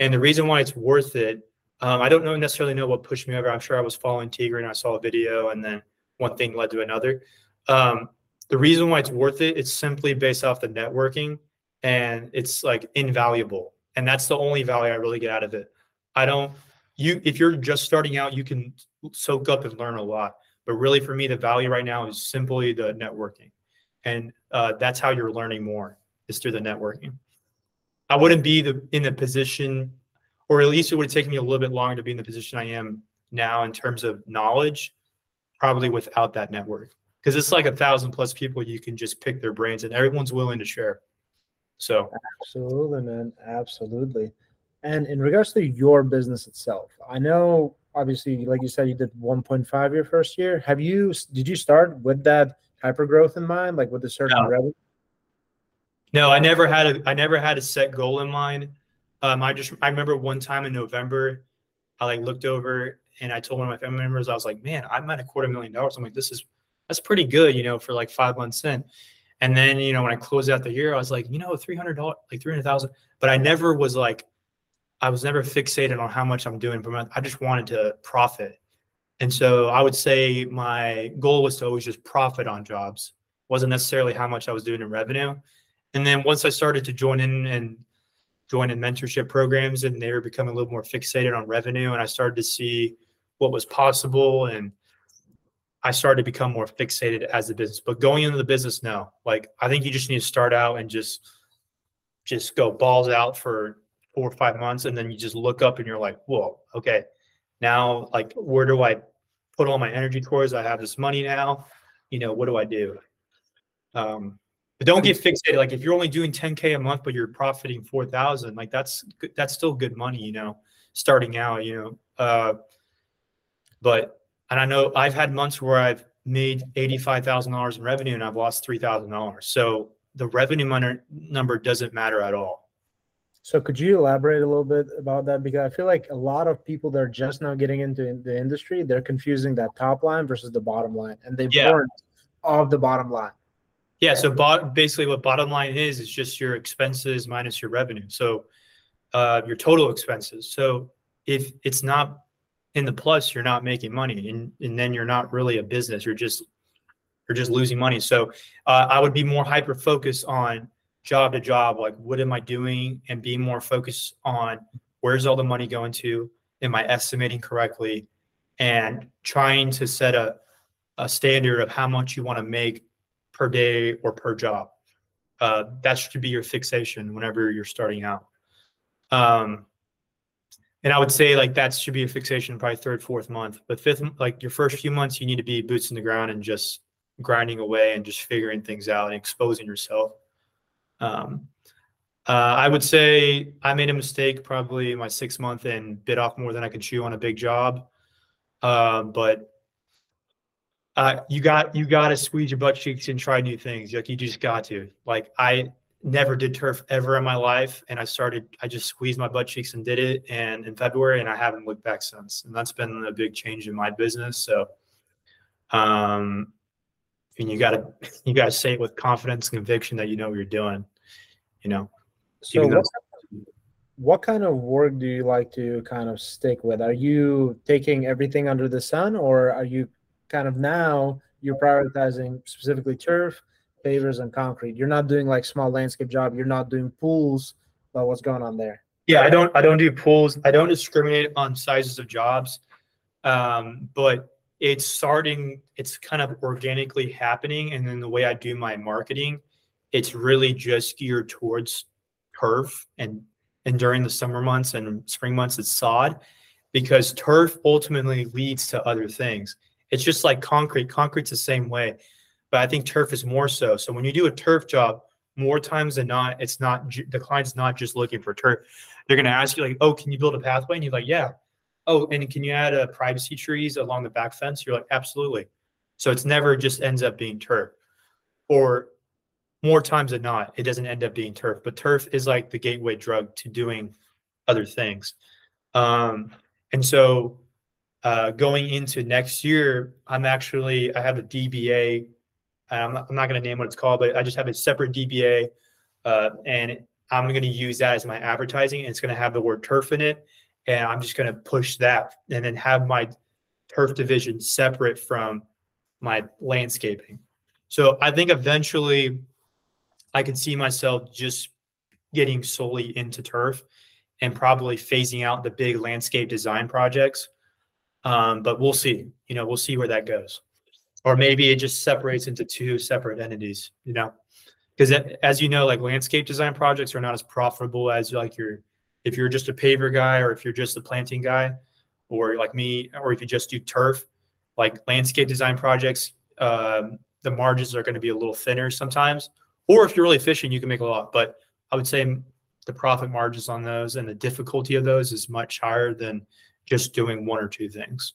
And the reason why it's worth it, um, I don't know necessarily know what pushed me over. I'm sure I was following Tigran and I saw a video, and then one thing led to another. Um, the reason why it's worth it, it's simply based off the networking, and it's like invaluable. And that's the only value I really get out of it. I don't you if you're just starting out, you can soak up and learn a lot. But really, for me, the value right now is simply the networking, and uh, that's how you're learning more is through the networking. I wouldn't be the in the position, or at least it would taken me a little bit longer to be in the position I am now in terms of knowledge, probably without that network. Because it's like a thousand plus people you can just pick their brains, and everyone's willing to share. So absolutely, man, absolutely. And in regards to your business itself, I know obviously, like you said, you did 1.5 your first year. Have you did you start with that hyper growth in mind, like with a certain no. revenue? No, I never had a I never had a set goal in mind. Um, I just I remember one time in November, I like looked over and I told one of my family members, I was like, man, I'm at a quarter million dollars. I'm like, this is that's pretty good, you know, for like five months in. And then, you know, when I closed out the year, I was like, you know, three hundred dollars, like three hundred thousand. But I never was like, I was never fixated on how much I'm doing per month. I just wanted to profit. And so I would say my goal was to always just profit on jobs. Wasn't necessarily how much I was doing in revenue. And then once I started to join in and join in mentorship programs and they were becoming a little more fixated on revenue and I started to see what was possible and I started to become more fixated as a business. But going into the business, now, Like I think you just need to start out and just just go balls out for four or five months and then you just look up and you're like whoa okay. Now like where do i put all my energy towards? I have this money now. You know what do i do? Um but don't get fixated. Like if you're only doing 10k a month but you're profiting 4000 like that's that's still good money you know starting out you know. Uh but and i know i've had months where i've made $85000 in revenue and i've lost $3000 so the revenue number doesn't matter at all so could you elaborate a little bit about that? Because I feel like a lot of people that are just now getting into the industry, they're confusing that top line versus the bottom line, and they've yeah. learned of the bottom line. Yeah. So bot- basically, what bottom line is is just your expenses minus your revenue. So uh, your total expenses. So if it's not in the plus, you're not making money, and and then you're not really a business. You're just you're just losing money. So uh, I would be more hyper focused on job to job, like what am I doing, and being more focused on where's all the money going to, am I estimating correctly, and trying to set a a standard of how much you want to make per day or per job. Uh, that should be your fixation whenever you're starting out. Um, and I would say like that should be a fixation probably third, fourth month. But fifth, like your first few months, you need to be boots in the ground and just grinding away and just figuring things out and exposing yourself. Um, uh, I would say I made a mistake probably my six month and bit off more than I could chew on a big job. Uh, but uh, you got you got to squeeze your butt cheeks and try new things. Like you just got to. Like I never did turf ever in my life, and I started. I just squeezed my butt cheeks and did it, and in February, and I haven't looked back since. And that's been a big change in my business. So, um, and you got to you got to say it with confidence and conviction that you know what you're doing. You know. So what, what kind of work do you like to kind of stick with? Are you taking everything under the sun, or are you kind of now you're prioritizing specifically turf, pavers, and concrete. You're not doing like small landscape job. You're not doing pools. But what's going on there? Yeah, I don't. I don't do pools. I don't discriminate on sizes of jobs, um, but it's starting. It's kind of organically happening, and then the way I do my marketing, it's really just geared towards turf and and during the summer months and spring months it's sod because turf ultimately leads to other things it's just like concrete. Concrete's the same way, but I think turf is more so. So when you do a turf job, more times than not, it's not the client's not just looking for turf. They're going to ask you like, "Oh, can you build a pathway?" And you're like, "Yeah." Oh, and can you add a privacy trees along the back fence? You're like, "Absolutely." So it's never just ends up being turf, or more times than not, it doesn't end up being turf. But turf is like the gateway drug to doing other things. Um, and so uh, going into next year, I'm actually I have a DBA. I'm not, not going to name what it's called, but I just have a separate DBA, uh, and I'm going to use that as my advertising. And it's going to have the word turf in it, and I'm just going to push that, and then have my turf division separate from my landscaping. So I think eventually, I could see myself just getting solely into turf, and probably phasing out the big landscape design projects um, but we'll see. You know, we'll see where that goes. Or maybe it just separates into two separate entities. You know, because as you know, like landscape design projects are not as profitable as like your if you're just a paver guy or if you're just a planting guy, or like me, or if you just do turf. Like landscape design projects, um, the margins are going to be a little thinner sometimes. Or if you're really efficient, you can make a lot. But I would say the profit margins on those and the difficulty of those is much higher than just doing one or two things.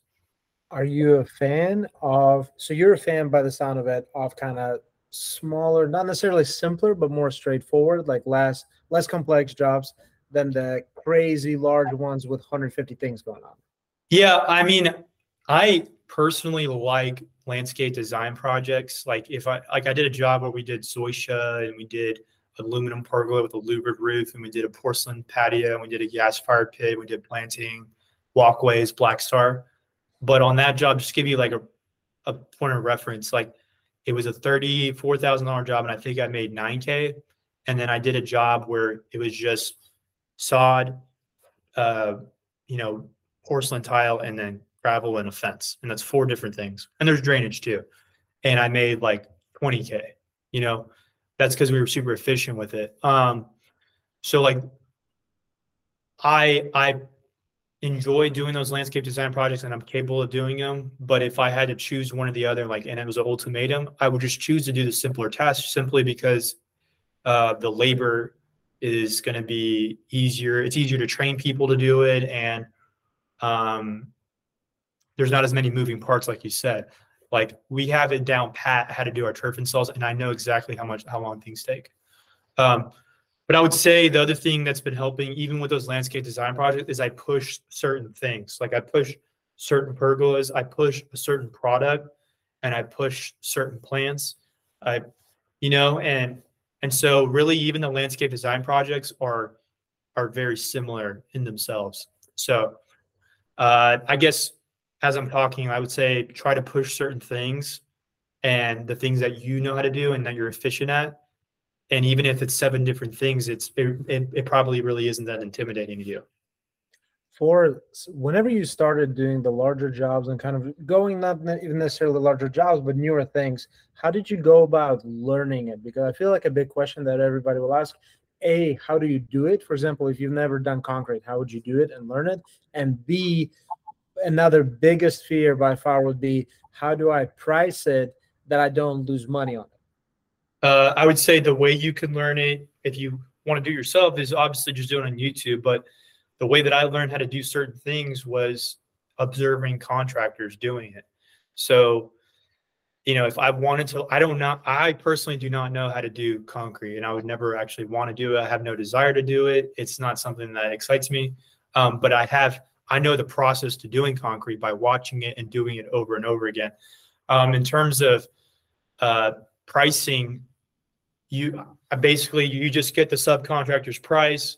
Are you a fan of? So you're a fan, by the sound of it, of kind of smaller, not necessarily simpler, but more straightforward, like less less complex jobs than the crazy large ones with 150 things going on. Yeah, I mean, I personally like landscape design projects. Like if I like I did a job where we did zoysia and we did aluminum pergola with a louvered roof and we did a porcelain patio and we did a gas fired pit, we did planting walkways, Black Star. But on that job, just give you like a, a point of reference, like it was a thirty-four thousand dollar job, and I think I made nine k. And then I did a job where it was just sod, uh, you know, porcelain tile, and then gravel and a fence, and that's four different things. And there's drainage too. And I made like twenty k. You know, that's because we were super efficient with it. Um, so like, I I enjoy doing those landscape design projects and I'm capable of doing them. But if I had to choose one or the other, like, and it was an ultimatum, I would just choose to do the simpler task simply because uh, the labor is going to be easier. It's easier to train people to do it. And um, there's not as many moving parts, like you said. Like we have it down pat how to do our turf installs, and I know exactly how much how long things take. Um, but I would say the other thing that's been helping, even with those landscape design projects, is I push certain things. Like I push certain pergolas, I push a certain product, and I push certain plants. I, you know, and and so really, even the landscape design projects are are very similar in themselves. So, uh, I guess as I'm talking, I would say try to push certain things and the things that you know how to do and that you're efficient at and even if it's seven different things, it's it, it, it probably really isn't that intimidating to you. For whenever you started doing the larger jobs and kind of going not even necessarily larger jobs, but newer things, how did you go about learning it? Because I feel like a big question that everybody will ask a how do you do it? For example if you've never done concrete how would you do it and learn it? And b another biggest fear by far would be how do i price it that i don't lose money on it? Uh, i would say the way you can learn it if you want to do yourself is obviously just doing on youtube but the way that i learned how to do certain things was observing contractors doing it so you know, if I wanted to, I don't know. I personally do not know how to do concrete, and I would never actually want to do it. I have no desire to do it. It's not something that excites me. Um, but I have, I know the process to doing concrete by watching it and doing it over and over again. Um, in terms of uh, pricing, you basically you just get the subcontractor's price.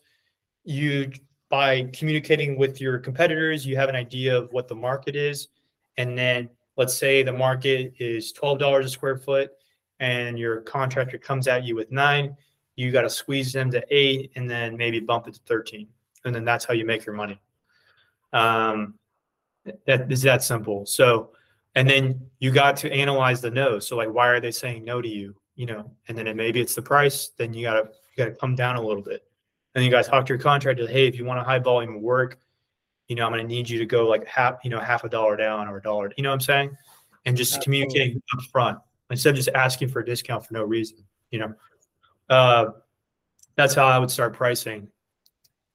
You by communicating with your competitors, you have an idea of what the market is, and then let's say the market is $12 a square foot and your contractor comes at you with nine, you got to squeeze them to eight and then maybe bump it to 13. And then that's how you make your money. Um, that is that simple. So, and then you got to analyze the no. So like, why are they saying no to you? You know, and then it, maybe it's the price. Then you gotta you gotta come down a little bit. And you guys talk to your contractor. Hey, if you want a high volume of work, you know, I'm going to need you to go like half, you know, half a dollar down or a dollar, you know what I'm saying? And just Absolutely. communicating up front instead of just asking for a discount for no reason, you know? Uh, that's how I would start pricing.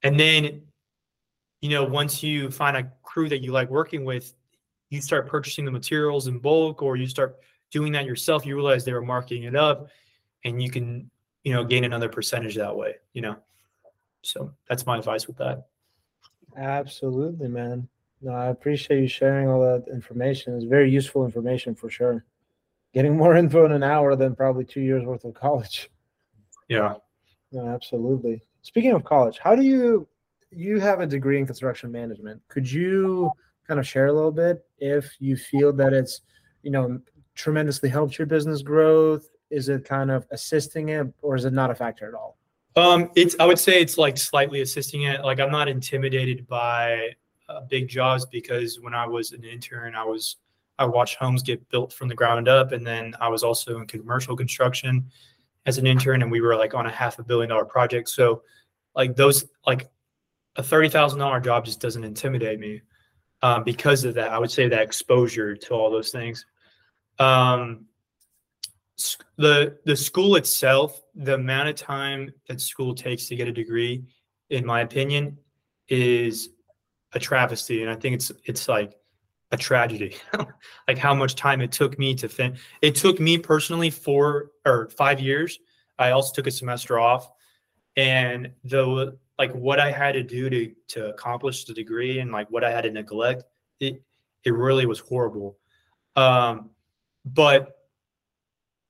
And then, you know, once you find a crew that you like working with, you start purchasing the materials in bulk or you start doing that yourself, you realize they were marking it up and you can, you know, gain another percentage that way, you know? So that's my advice with that. Absolutely, man. No, I appreciate you sharing all that information. It's very useful information for sure. Getting more info in an hour than probably two years worth of college. Yeah. No, absolutely. Speaking of college, how do you you have a degree in construction management? Could you kind of share a little bit if you feel that it's, you know, tremendously helped your business growth? Is it kind of assisting it or is it not a factor at all? Um, it's I would say it's like slightly assisting it. Like I'm not intimidated by uh, big jobs because when I was an intern, I was I watched homes get built from the ground up, and then I was also in commercial construction as an intern, and we were like on a half a billion dollar project. So, like those like a thirty thousand dollar job just doesn't intimidate me um, because of that. I would say that exposure to all those things. Um, the the school itself, the amount of time that school takes to get a degree, in my opinion, is a travesty, and I think it's it's like a tragedy. like how much time it took me to fin. It took me personally four or five years. I also took a semester off, and the like what I had to do to to accomplish the degree and like what I had to neglect, it it really was horrible. Um, but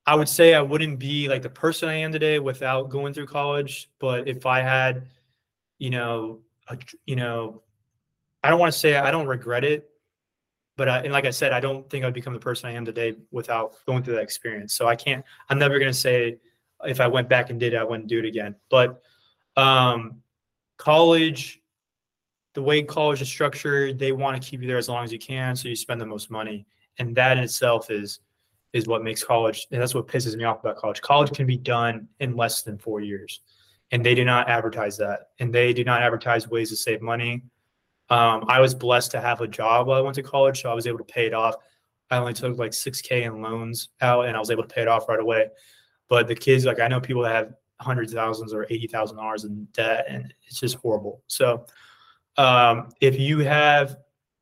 I would say I wouldn't be like the person I am today without going through college. But if I had, you know, a, you know, I don't want to say I don't regret it, but I, and like I said, I don't think I'd become the person I am today without going through that experience. So I can't. I'm never gonna say if I went back and did it, I wouldn't do it again. But um, college, the way college is structured, they want to keep you there as long as you can, so you spend the most money, and that in itself is is what makes college, and that's what pisses me off about college. College can be done in less than four years, and they do not advertise that, and they do not advertise ways to save money. Um, I was blessed to have a job while I went to college, so I was able to pay it off. I only took like 6K in loans out, and I was able to pay it off right away. But the kids, like I know people that have hundreds of thousands or eighty thousand dollars in debt, and it's just horrible. So, um, if you have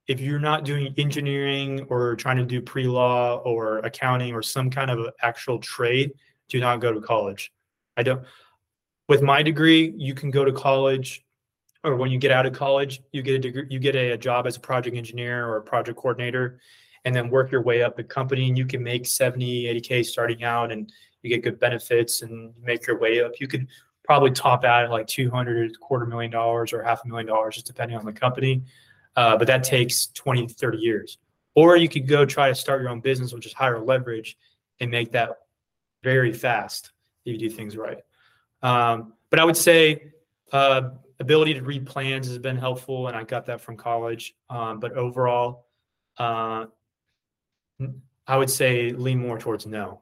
if you're not doing engineering or trying to do pre-law or accounting or some kind of actual trade, do not go to college. I don't with my degree, you can go to college or when you get out of college, you get a degree, you get a, a job as a project engineer or a project coordinator and then work your way up the company and you can make 70, 80K starting out and you get good benefits and make your way up. You could probably top out at like 200, quarter million dollars or half a million dollars, just depending on the company uh, but that takes 20 30 years or you could go try to start your own business which is higher leverage and make that very fast if you do things right Um, but I would say uh, ability to read plans has been helpful, and I got that from college. Um, but overall, uh, I would say lean more towards no.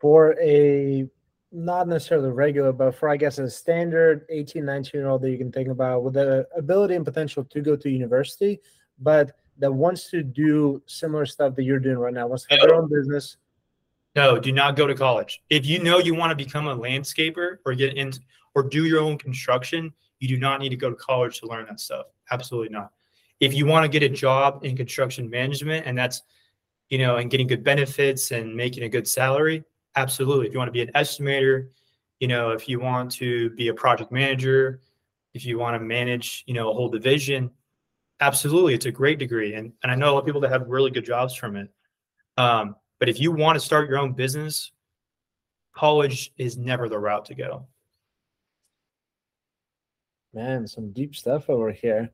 For a not necessarily regular, but for I guess a standard 18, 19 year old that you can think about with the ability and potential to go to university, but that wants to do similar stuff that you're doing right now, wants to have their own business. No, do not go to college. If you know you want to become a landscaper or get in or do your own construction, you do not need to go to college to learn that stuff. Absolutely not. If you want to get a job in construction management and that's, you know, and getting good benefits and making a good salary, absolutely. If you want to be an estimator, you know, if you want to be a project manager, if you want to manage, you know, a whole division, absolutely. It's a great degree. And, and I know a lot of people that have really good jobs from it. Um, but if you want to start your own business, college is never the route to go. Man, some deep stuff over here.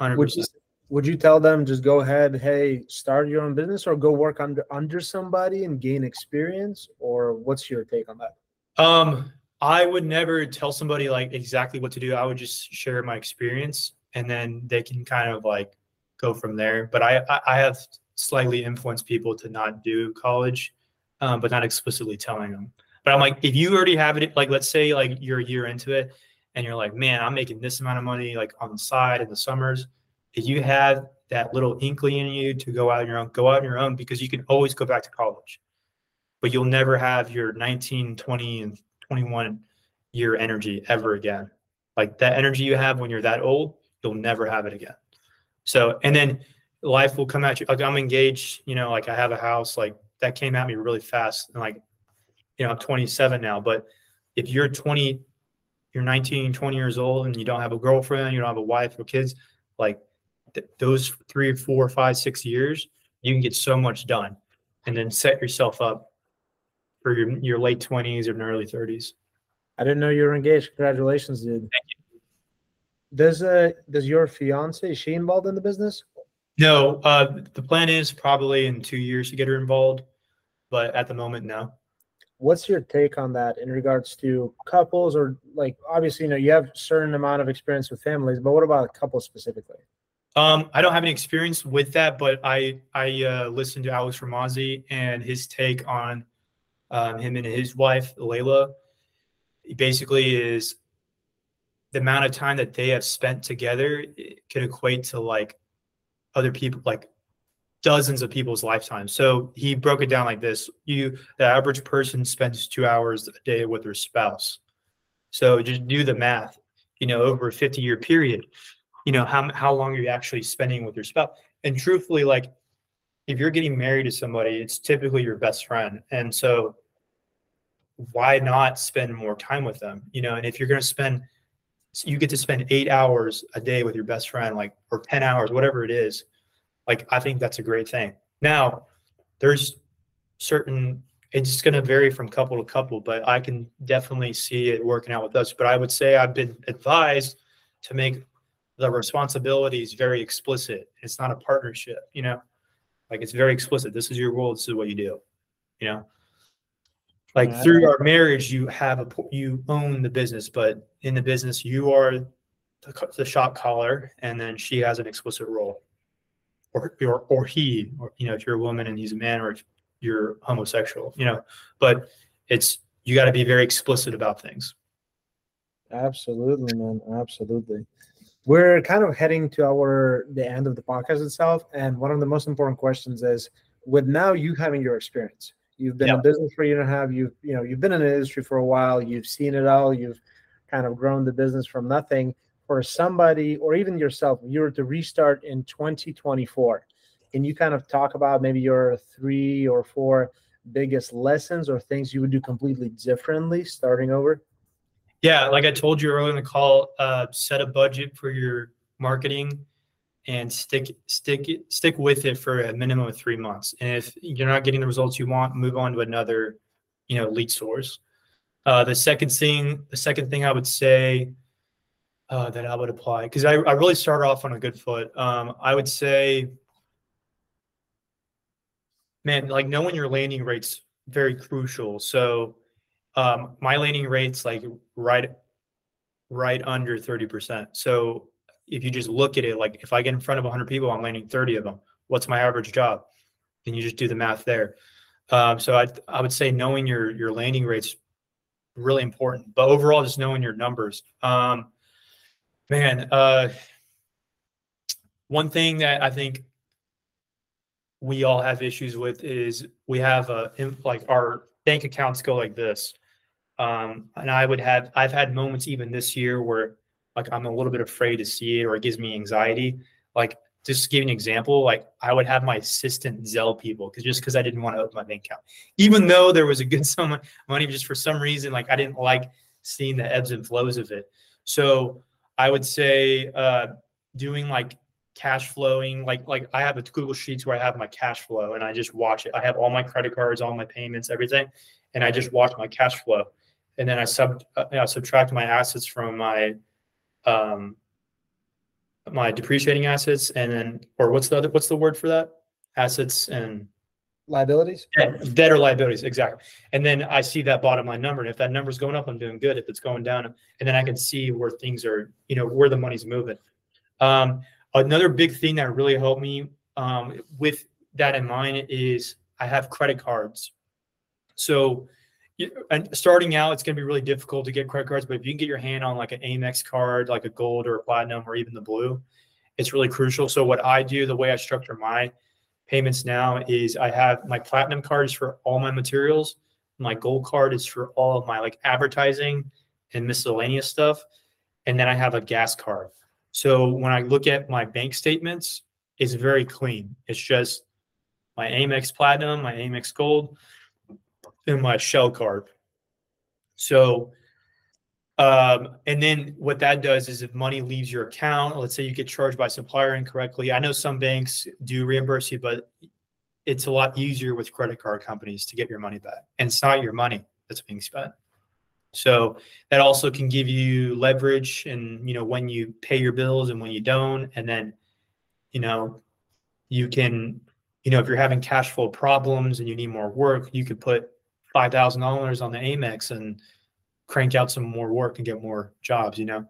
100%. Would you, would you tell them just go ahead, hey, start your own business or go work under under somebody and gain experience? Or what's your take on that? Um, I would never tell somebody like exactly what to do. I would just share my experience and then they can kind of like go from there. But I I, I have slightly influenced people to not do college, um, but not explicitly telling them. But I'm like, if you already have it, like let's say like you're a year into it and you're like, man, I'm making this amount of money like on the side in the summers. If you have that little inkling in you to go out on your own, go out on your own because you can always go back to college, but you'll never have your 19, 20, and 21 year energy ever again. Like that energy you have when you're that old, you'll never have it again. So, and then life will come at you. Like I'm engaged, you know, like I have a house, like that came at me really fast. And like, you know, I'm 27 now, but if you're 20, you're 19, 20 years old and you don't have a girlfriend, you don't have a wife or kids, like th- those three, four, five, six years, you can get so much done and then set yourself up for your, your late 20s or early 30s. I didn't know you were engaged. Congratulations, dude. Does uh does your fiance is she involved in the business? No, uh, the plan is probably in two years to get her involved, but at the moment, no. What's your take on that in regards to couples or like obviously you know you have certain amount of experience with families, but what about couples specifically? Um, I don't have any experience with that, but I I uh, listened to Alex Hormozi and his take on um, him and his wife Leila. Basically is the amount of time that they have spent together could equate to like other people, like dozens of people's lifetimes. So he broke it down like this: you, the average person spends two hours a day with their spouse. So just do the math. You know, over a fifty-year period, you know how how long are you actually spending with your spouse? And truthfully, like if you're getting married to somebody, it's typically your best friend, and so why not spend more time with them? You know, and if you're going to spend you get to spend eight hours a day with your best friend, like or ten hours, whatever it is. Like I think that's a great thing. Now, there's certain. It's going to vary from couple to couple, but I can definitely see it working out with us. But I would say I've been advised to make the responsibility is very explicit. It's not a partnership, you know, like it's very explicit. This is your role. This is what you do, you know. Like Yeah. through our marriage, you have a you own the business, but in the business, you are the, the shot caller, and then she has an explicit role, or or or he, or you know, if you're a woman and he's a man, or if you're homosexual, you know. But it's you got to be very explicit about things. Absolutely, man. Absolutely. We're kind of heading to our the end of the podcast itself, and one of the most important questions is: with now you having your experience, you've been in business for a year and a half. You've you know you've been in the industry for a while. You've seen it all. You've kind of grown the business from nothing. For somebody, or even yourself, you were to restart in 2024, can you kind of talk about maybe your three or four biggest lessons or things you would do completely differently starting over? Yeah, like I told you earlier in the call, uh, set a budget for your marketing and stick stick stick with it for a minimum of three months. And if you're not getting the results you want, move on to another, you know, lead source. Uh, the second thing, the second thing I would say uh, that I would apply because I, I really started off on a good foot. Um, I would say, man, like knowing your landing rates very crucial. So um, my landing rate's like right right under 30%. So if you just look at it, like if I get in front of 100 people, I'm landing 30 of them. What's my average job? And you just do the math there. Um, so I I would say knowing your your landing rates really important, but overall just knowing your numbers. Um, man, uh, one thing that I think we all have issues with is we have a like our bank accounts go like this. Um, and I would have I've had moments even this year where like I'm a little bit afraid to see it or it gives me anxiety. Like just to give you an example, like I would have my assistant Zelle people because just because I didn't want to open my bank account, even though there was a good sum of money, just for some reason, like I didn't like seeing the ebbs and flows of it. So I would say uh, doing like cash flowing, like like I have a Google Sheets where I have my cash flow and I just watch it. I have all my credit cards, all my payments, everything, and I just watch my cash flow, and then I sub uh, you know, subtract my assets from my um, my depreciating assets and then or what's the other what's the word for that? Assets and liabilities? Debt, debt or liabilities exactly. And then i see that bottom line number and if that number's going up i'm doing good. If it's going down and then i can see where things are you know where the money's moving. Um, another big thing that really helped me um, with that in mind is i have credit cards. So and starting out, it's going to be really difficult to get credit cards. But if you can get your hand on like an Amex card, like a gold or a platinum or even the blue, it's really crucial. So what I do, the way I structure my payments now is I have my platinum cards for all my materials. My gold card is for all of my like advertising and miscellaneous stuff. And then I have a gas card. So when I look at my bank statements, it's very clean. It's just my Amex Platinum, my Amex Gold, in my shell card. So, um, and then what that does is if money leaves your account, let's say you get charged by supplier incorrectly. I know some banks do reimburse you, but it's a lot easier with credit card companies to get your money back. And it's not your money that's being spent. So that also can give you leverage and you know when you pay your bills and when you don't and then you know you can you know if you're having cash flow problems and you need more work you could put five thousand dollars on the Amex and crank out some more work and get more jobs, you know.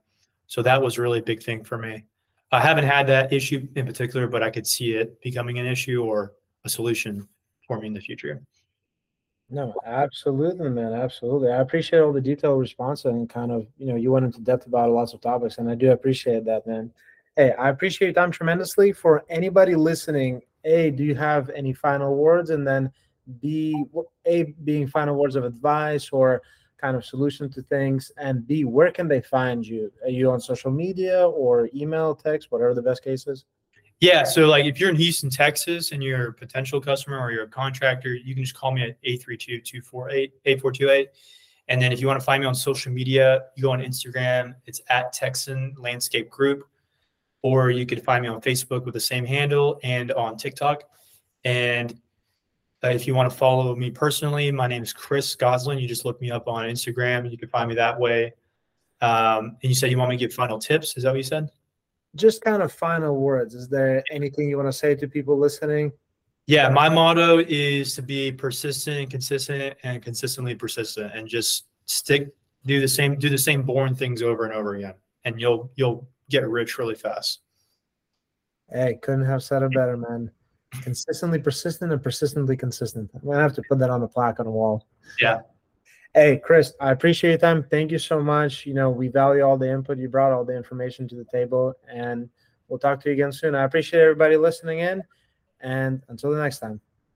So that was really a big thing for me. I haven't had that issue in particular, but I could see it becoming an issue or a solution for me in the future. No, absolutely, man. Absolutely. I appreciate all the detailed response and kind of, you know, you went into depth about lots of topics, and I do appreciate that, man. Hey, I appreciate your time tremendously. For anybody listening, hey, do you have any final words? And then B, A, being final words of advice or kind of solution to things, and B, where can they find you? Are you on social media or email, text, whatever the best case is? Yeah. So, like, if you're in Houston, Texas, and you're a potential customer or you're a contractor, you can just call me at 832 248 8428. And then if you want to find me on social media, you go on Instagram, it's at Texan Landscape Group, or you could find me on Facebook with the same handle and on TikTok. And uh, if you want to follow me personally, my name is Chris Gosselin. You just look me up on Instagram. You can find me that way. Um, and you said you want me to give final tips. Is that what you said? Just kind of final words. Is there anything you want to say to people listening? Yeah, my motto is to be persistent and consistent and consistently persistent and just stick do the same do the same boring things over and over again and you'll you'll get rich really fast. Hey, couldn't have said it better, man consistently persistent and persistently consistent. I'm gonna have to put that on the plaque on the wall. Yeah. Hey, Chris, I appreciate your time. Thank you so much. You know, we value all the input you brought, all the information to the table, and we'll talk to you again soon. I appreciate everybody listening in, and until the next time.